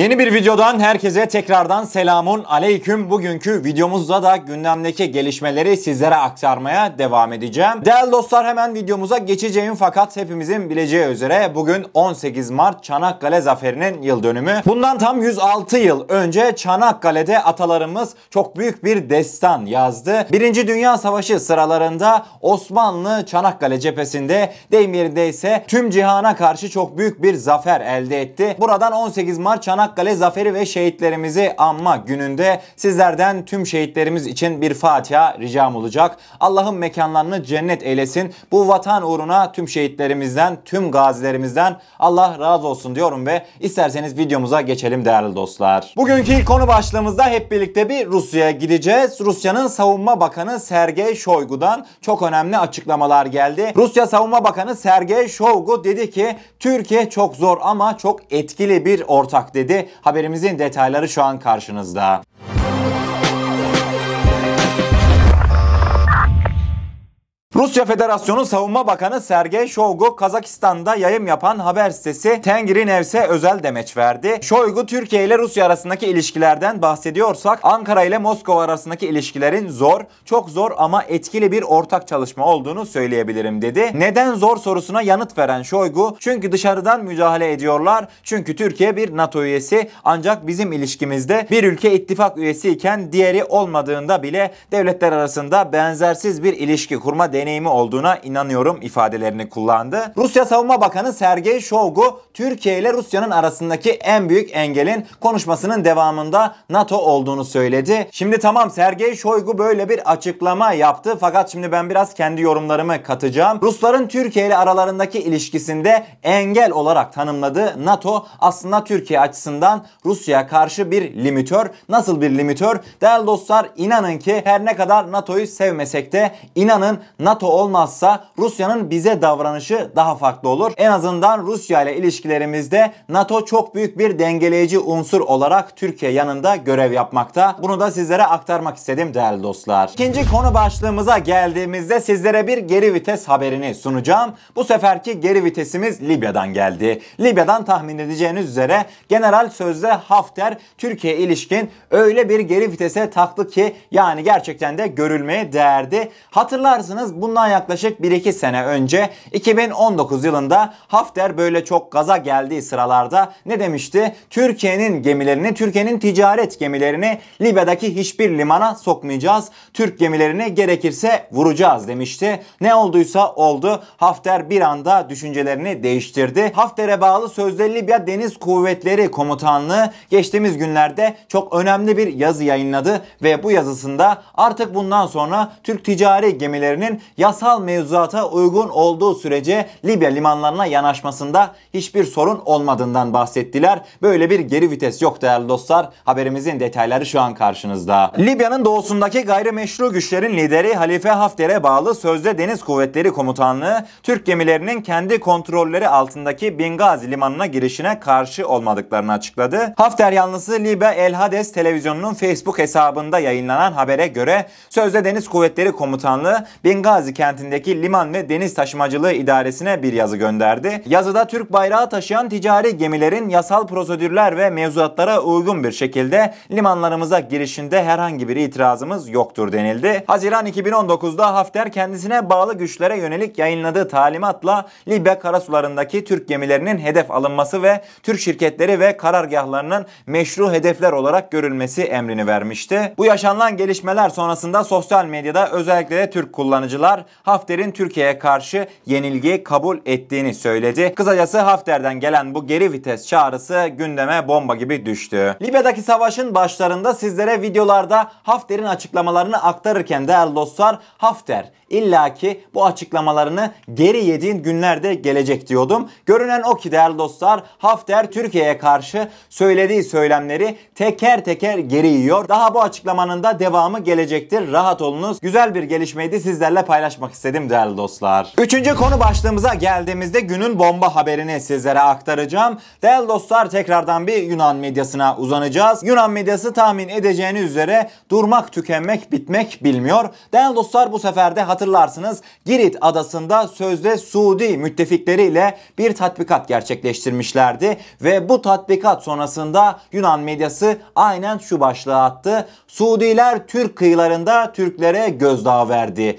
Yeni bir videodan herkese tekrardan selamun aleyküm. Bugünkü videomuzda da gündemdeki gelişmeleri sizlere aktarmaya devam edeceğim. Değerli dostlar hemen videomuza geçeceğim fakat hepimizin bileceği üzere bugün 18 Mart Çanakkale Zaferi'nin yıl dönümü. Bundan tam 106 yıl önce Çanakkale'de atalarımız çok büyük bir destan yazdı. Birinci Dünya Savaşı sıralarında Osmanlı Çanakkale cephesinde deyim yerindeyse tüm cihana karşı çok büyük bir zafer elde etti. Buradan 18 Mart Çanakkale Çanakkale zaferi ve şehitlerimizi anma gününde sizlerden tüm şehitlerimiz için bir Fatiha ricam olacak. Allah'ın mekanlarını cennet eylesin. Bu vatan uğruna tüm şehitlerimizden, tüm gazilerimizden Allah razı olsun diyorum ve isterseniz videomuza geçelim değerli dostlar. Bugünkü konu başlığımızda hep birlikte bir Rusya'ya gideceğiz. Rusya'nın Savunma Bakanı Sergey Shoigu'dan çok önemli açıklamalar geldi. Rusya Savunma Bakanı Sergey Shoigu dedi ki Türkiye çok zor ama çok etkili bir ortak dedi. Haberimizin detayları şu an karşınızda. Rusya Federasyonu Savunma Bakanı Sergey Shoigu Kazakistan'da yayım yapan haber sitesi Tengri Nevs'e özel demeç verdi. Shoigu Türkiye ile Rusya arasındaki ilişkilerden bahsediyorsak Ankara ile Moskova arasındaki ilişkilerin zor, çok zor ama etkili bir ortak çalışma olduğunu söyleyebilirim dedi. Neden zor sorusuna yanıt veren Shoigu çünkü dışarıdan müdahale ediyorlar. Çünkü Türkiye bir NATO üyesi ancak bizim ilişkimizde bir ülke ittifak üyesi iken diğeri olmadığında bile devletler arasında benzersiz bir ilişki kurma deneyimi olduğuna inanıyorum ifadelerini kullandı. Rusya Savunma Bakanı Sergey Shoigu Türkiye ile Rusya'nın arasındaki en büyük engelin konuşmasının devamında NATO olduğunu söyledi. Şimdi tamam Sergey Shoigu böyle bir açıklama yaptı fakat şimdi ben biraz kendi yorumlarımı katacağım. Rusların Türkiye ile aralarındaki ilişkisinde engel olarak tanımladığı NATO aslında Türkiye açısından Rusya'ya karşı bir limitör. Nasıl bir limitör? Değerli dostlar inanın ki her ne kadar NATO'yu sevmesek de inanın NATO olmazsa Rusya'nın bize davranışı daha farklı olur. En azından Rusya ile ilişkilerimizde NATO çok büyük bir dengeleyici unsur olarak Türkiye yanında görev yapmakta. Bunu da sizlere aktarmak istedim değerli dostlar. İkinci konu başlığımıza geldiğimizde sizlere bir geri vites haberini sunacağım. Bu seferki geri vitesimiz Libya'dan geldi. Libya'dan tahmin edeceğiniz üzere General Sözde Hafter Türkiye ilişkin öyle bir geri vitese taktı ki yani gerçekten de görülmeye değerdi. Hatırlarsınız bundan yaklaşık 1-2 sene önce 2019 yılında Hafter böyle çok gaza geldiği sıralarda ne demişti? Türkiye'nin gemilerini, Türkiye'nin ticaret gemilerini Libya'daki hiçbir limana sokmayacağız. Türk gemilerini gerekirse vuracağız demişti. Ne olduysa oldu. Hafter bir anda düşüncelerini değiştirdi. Hafter'e bağlı sözde Libya Deniz Kuvvetleri Komutanlığı geçtiğimiz günlerde çok önemli bir yazı yayınladı ve bu yazısında artık bundan sonra Türk ticari gemilerinin yasal mevzuata uygun olduğu sürece Libya limanlarına yanaşmasında hiçbir sorun olmadığından bahsettiler. Böyle bir geri vites yok değerli dostlar. Haberimizin detayları şu an karşınızda. Libya'nın doğusundaki gayrimeşru güçlerin lideri Halife Hafter'e bağlı Sözde Deniz Kuvvetleri Komutanlığı Türk gemilerinin kendi kontrolleri altındaki Bingazi limanına girişine karşı olmadıklarını açıkladı. Hafter yanlısı Libya El Hades televizyonunun Facebook hesabında yayınlanan habere göre Sözde Deniz Kuvvetleri Komutanlığı Bingazi kentindeki liman ve deniz taşımacılığı idaresine bir yazı gönderdi. Yazıda Türk bayrağı taşıyan ticari gemilerin yasal prosedürler ve mevzuatlara uygun bir şekilde limanlarımıza girişinde herhangi bir itirazımız yoktur denildi. Haziran 2019'da Hafter kendisine bağlı güçlere yönelik yayınladığı talimatla Libya karasularındaki Türk gemilerinin hedef alınması ve Türk şirketleri ve karargahlarının meşru hedefler olarak görülmesi emrini vermişti. Bu yaşanılan gelişmeler sonrasında sosyal medyada özellikle de Türk kullanıcılar Hafter'in Türkiye'ye karşı yenilgiyi kabul ettiğini söyledi. Kısacası Hafter'den gelen bu geri vites çağrısı gündeme bomba gibi düştü. Libya'daki savaşın başlarında sizlere videolarda Hafter'in açıklamalarını aktarırken değerli dostlar Hafter illaki bu açıklamalarını geri yediğin günlerde gelecek diyordum. Görünen o ki değerli dostlar Hafter Türkiye'ye karşı söylediği söylemleri teker teker geri yiyor. Daha bu açıklamanın da devamı gelecektir. Rahat olunuz. Güzel bir gelişmeydi sizlerle paylaşacağım paylaşmak istedim değerli dostlar. Üçüncü konu başlığımıza geldiğimizde günün bomba haberini sizlere aktaracağım. Değerli dostlar tekrardan bir Yunan medyasına uzanacağız. Yunan medyası tahmin edeceğiniz üzere durmak tükenmek bitmek bilmiyor. Değerli dostlar bu sefer de hatırlarsınız Girit adasında sözde Suudi müttefikleriyle bir tatbikat gerçekleştirmişlerdi. Ve bu tatbikat sonrasında Yunan medyası aynen şu başlığı attı. Suudiler Türk kıyılarında Türklere gözdağı verdi.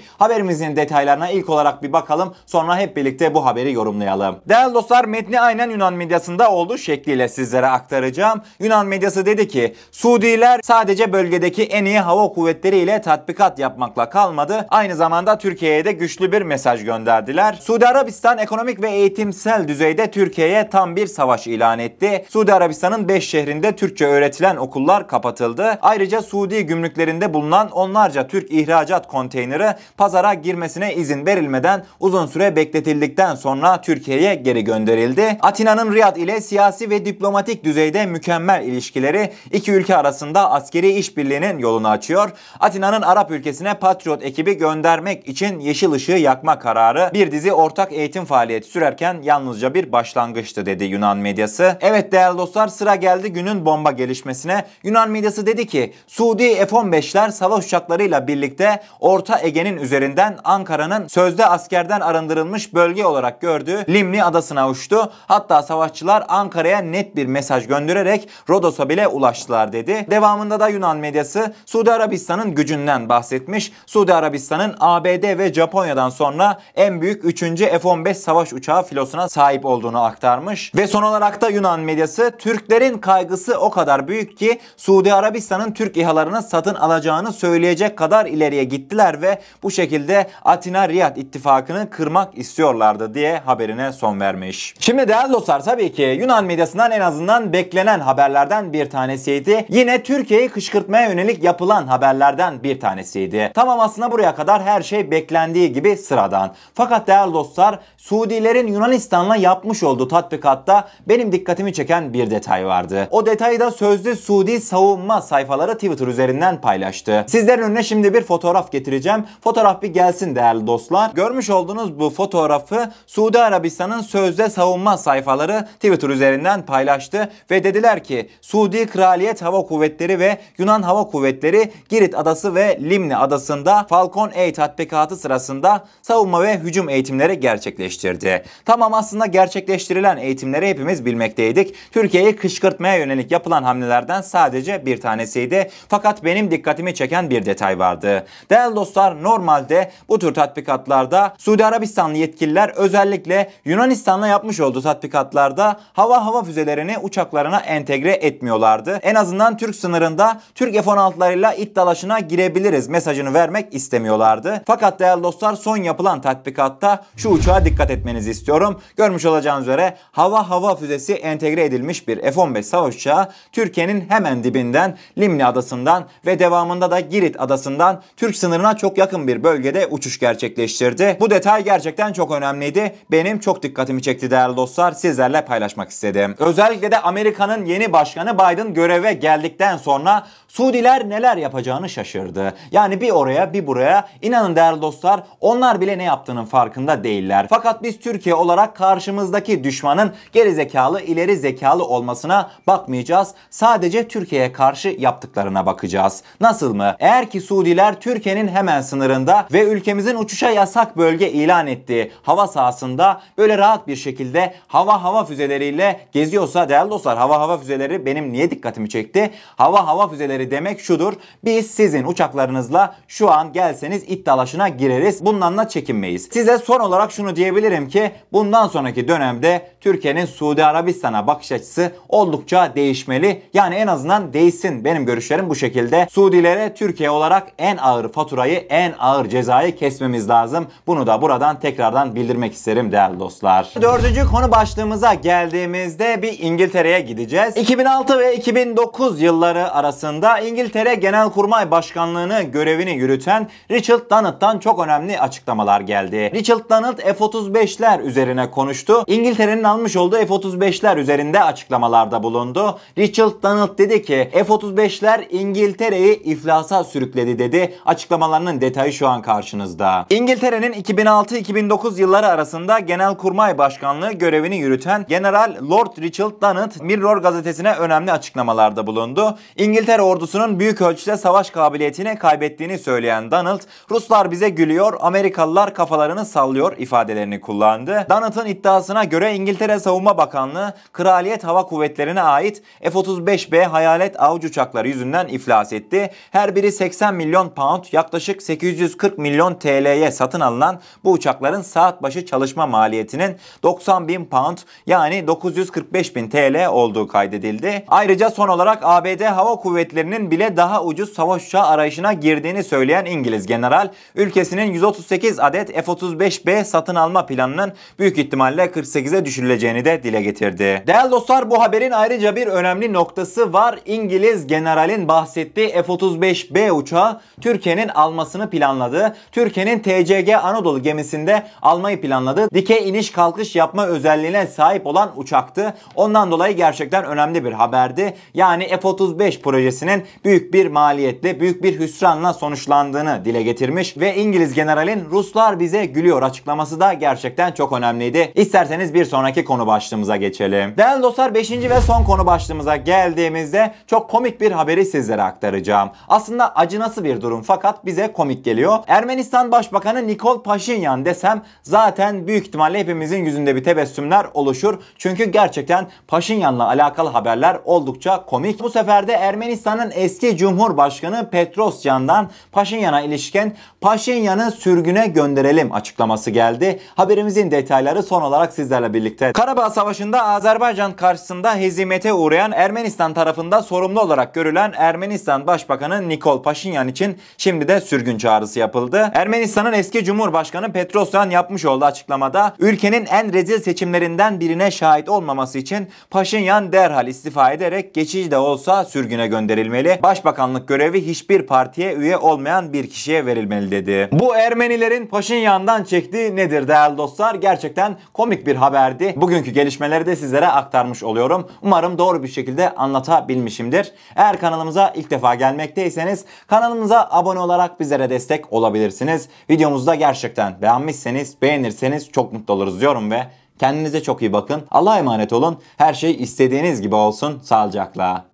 Haberimizin detaylarına ilk olarak bir bakalım sonra hep birlikte bu haberi yorumlayalım. Değerli dostlar metni aynen Yunan medyasında olduğu şekliyle sizlere aktaracağım. Yunan medyası dedi ki Suudiler sadece bölgedeki en iyi hava kuvvetleriyle tatbikat yapmakla kalmadı. Aynı zamanda Türkiye'ye de güçlü bir mesaj gönderdiler. Suudi Arabistan ekonomik ve eğitimsel düzeyde Türkiye'ye tam bir savaş ilan etti. Suudi Arabistan'ın 5 şehrinde Türkçe öğretilen okullar kapatıldı. Ayrıca Suudi gümrüklerinde bulunan onlarca Türk ihracat konteyneri pazara girmesine izin verilmeden uzun süre bekletildikten sonra Türkiye'ye geri gönderildi. Atina'nın Riyad ile siyasi ve diplomatik düzeyde mükemmel ilişkileri iki ülke arasında askeri işbirliğinin yolunu açıyor. Atina'nın Arap ülkesine Patriot ekibi göndermek için yeşil ışığı yakma kararı bir dizi ortak eğitim faaliyeti sürerken yalnızca bir başlangıçtı dedi Yunan medyası. Evet değerli dostlar sıra geldi günün bomba gelişmesine. Yunan medyası dedi ki Suudi F-15'ler savaş uçaklarıyla birlikte Orta Ege'nin üzerinden Ankara'nın sözde askerden arındırılmış bölge olarak gördüğü Limni adasına uçtu. Hatta savaşçılar Ankara'ya net bir mesaj göndererek Rodos'a bile ulaştılar dedi. Devamında da Yunan medyası Suudi Arabistan'ın gücünden bahsetmiş. Suudi Arabistan'ın ABD ve Japonya'dan sonra en büyük 3. F-15 savaş uçağı filosuna sahip olduğunu aktarmış. Ve son olarak da Yunan medyası Türklerin kaygısı o kadar büyük ki Suudi Arabistan'ın Türk İHA'larını satın alacağını söyleyecek kadar ileriye gittiler ve bu şekilde Atina Riyad ittifakını kırmak istiyorlardı diye haberine son vermiş. Şimdi değerli dostlar tabii ki Yunan medyasından en azından beklenen haberlerden bir tanesiydi. Yine Türkiye'yi kışkırtmaya yönelik yapılan haberlerden bir tanesiydi. Tamam aslında buraya kadar her şey beklendiği gibi sıradan. Fakat değerli dostlar Suudilerin Yunanistan'la yapmış olduğu tatbikatta benim dikkatimi çeken bir detay vardı. O detayı da sözlü Suudi savunma sayfaları Twitter üzerinden paylaştı. Sizlerin önüne şimdi bir fotoğraf getireceğim. Fotoğraf bir gelsin değerli dostlar. Görmüş olduğunuz bu fotoğrafı Suudi Arabistan'ın sözde savunma sayfaları Twitter üzerinden paylaştı ve dediler ki Suudi Kraliyet Hava Kuvvetleri ve Yunan Hava Kuvvetleri Girit Adası ve Limni Adası'nda Falcon A tatbikatı sırasında savunma ve hücum eğitimleri gerçekleştirdi. Tamam aslında gerçekleştirilen eğitimleri hepimiz bilmekteydik. Türkiye'yi kışkırtmaya yönelik yapılan hamlelerden sadece bir tanesiydi. Fakat benim dikkatimi çeken bir detay vardı. Değerli dostlar normalde bu tür tatbikatlarda Suudi Arabistanlı yetkililer özellikle Yunanistan'la yapmış olduğu tatbikatlarda hava hava füzelerini uçaklarına entegre etmiyorlardı. En azından Türk sınırında Türk F-16'larıyla it dalaşına girebiliriz mesajını vermek istemiyorlardı. Fakat değerli dostlar son yapılan tatbikatta şu uçağa dikkat etmenizi istiyorum. Görmüş olacağınız üzere hava hava füzesi entegre edilmiş bir F-15 savaş uçağı Türkiye'nin hemen dibinden Limni adasından ve devamında da Girit adasından Türk sınırına çok yakın bir bölgede uçuş gerçekleştirdi. Bu detay gerçekten çok önemliydi. Benim çok dikkatimi çekti değerli dostlar. Sizlerle paylaşmak istedim. Özellikle de Amerika'nın yeni başkanı Biden göreve geldikten sonra Suudiler neler yapacağını şaşırdı. Yani bir oraya bir buraya inanın değerli dostlar onlar bile ne yaptığının farkında değiller. Fakat biz Türkiye olarak karşımızdaki düşmanın geri zekalı ileri zekalı olmasına bakmayacağız. Sadece Türkiye'ye karşı yaptıklarına bakacağız. Nasıl mı? Eğer ki Suudiler Türkiye'nin hemen sınırında ve ülkemizin uçuşa yasak bölge ilan ettiği hava sahasında böyle rahat bir şekilde hava hava füzeleriyle geziyorsa değerli dostlar hava hava füzeleri benim niye dikkatimi çekti? Hava hava füzeleri demek şudur. Biz sizin uçaklarınızla şu an gelseniz it dalaşına gireriz. Bundan da çekinmeyiz. Size son olarak şunu diyebilirim ki bundan sonraki dönemde Türkiye'nin Suudi Arabistan'a bakış açısı oldukça değişmeli. Yani en azından değişsin. Benim görüşlerim bu şekilde. Suudilere Türkiye olarak en ağır faturayı, en ağır cezayı kesmemiz lazım. Bunu da buradan tekrardan bildirmek isterim değerli dostlar. Dördüncü konu başlığımıza geldiğimizde bir İngiltere'ye gideceğiz. 2006 ve 2009 yılları arasında İngiltere Genelkurmay Başkanlığı'nı görevini yürüten Richard Dunnot'tan çok önemli açıklamalar geldi. Richard Dunnot F-35'ler üzerine konuştu. İngiltere'nin almış olduğu F-35'ler üzerinde açıklamalarda bulundu. Richard Donald dedi ki F-35'ler İngiltere'yi iflasa sürükledi dedi. Açıklamalarının detayı şu an karşınızda. İngiltere'nin 2006-2009 yılları arasında Genelkurmay Başkanlığı görevini yürüten General Lord Richard Donald Mirror gazetesine önemli açıklamalarda bulundu. İngiltere ordusunun büyük ölçüde savaş kabiliyetini kaybettiğini söyleyen Donald, Ruslar bize gülüyor, Amerikalılar kafalarını sallıyor ifadelerini kullandı. Donald'ın iddiasına göre İngiltere Savunma Bakanlığı Kraliyet Hava Kuvvetleri'ne ait F-35B hayalet avcı uçakları yüzünden iflas etti. Her biri 80 milyon pound yaklaşık 840 milyon TL'ye satın alınan bu uçakların saat başı çalışma maliyetinin 90 bin pound yani 945 bin TL olduğu kaydedildi. Ayrıca son olarak ABD Hava Kuvvetleri'nin bile daha ucuz savaş uçağı arayışına girdiğini söyleyen İngiliz general, ülkesinin 138 adet F-35B satın alma planının büyük ihtimalle 48'e düşürüleceğini de dile getirdi. Değerli dostlar bu haberin ayrıca bir önemli noktası var. İngiliz generalin bahsettiği F-35B uçağı Türkiye'nin almasını planladığı, Türkiye'nin TCG Anadolu gemisinde almayı planladığı dikey iniş kalkış yapma özelliğine sahip olan uçaktı. Ondan dolayı gerçekten önemli bir haberdi. Yani F-35 projesinin büyük bir maliyetle, büyük bir hüsranla sonuçlandığını dile getirmiş ve İngiliz generalin Ruslar bize gülüyor açıklaması da gerçekten çok önemliydi. İsterseniz bir sonraki konu başlığımıza geçelim. Değerli dostlar 5. ve son konu başlığımıza geldiğimizde çok komik bir haberi sizlere aktaracağım. Aslında acınası bir durum fakat bize komik geliyor. Ermenistan Başbakanı Nikol Paşinyan desem zaten büyük ihtimalle hepimizin yüzünde bir tebessümler oluşur. Çünkü gerçekten Paşinyan'la alakalı haberler oldukça komik. Bu sefer de Ermenistan'ın eski Cumhurbaşkanı Petrosyan'dan Paşinyan'a ilişkin Paşinyan'ı sürgüne gönderelim açıklaması geldi. Haberimizin detayları son olarak sizlerle birlikte. Karabağ Savaşı'nda Azerbaycan karşısında hezimete uğrayan Ermenistan tarafında sorumlu olarak görülen Ermenistan Başbakanı Nikol Paşinyan için şimdi de sürgün çağrısı yapıldı. Ermenistan'ın eski Cumhurbaşkanı Petrosyan yapmış olduğu açıklamada ülkenin en rezil seçimlerinden birine şahit olmaması için Paşinyan derhal istifa ederek geçici de olsa sürgüne gönderilmeli. Başbakanlık görevi hiçbir partiye üye olmayan bir kişiye verilmeli dedi. Bu Ermenilerin Paşinyan'dan çektiği nedir değerli dostlar? Gerçekten komik bir haberdi. Bugünkü gelişmeleri de sizlere aktarmış oluyorum. Umarım doğru bir şekilde anlatabilmişimdir. Eğer kanalımıza ilk defa gelmekteyseniz kanalımıza abone olarak bizlere destek olabilirsiniz. Videomuzu da gerçekten beğenmişseniz, beğenirseniz çok mutlu oluruz diyorum ve kendinize çok iyi bakın. Allah'a emanet olun. Her şey istediğiniz gibi olsun. Sağlıcakla.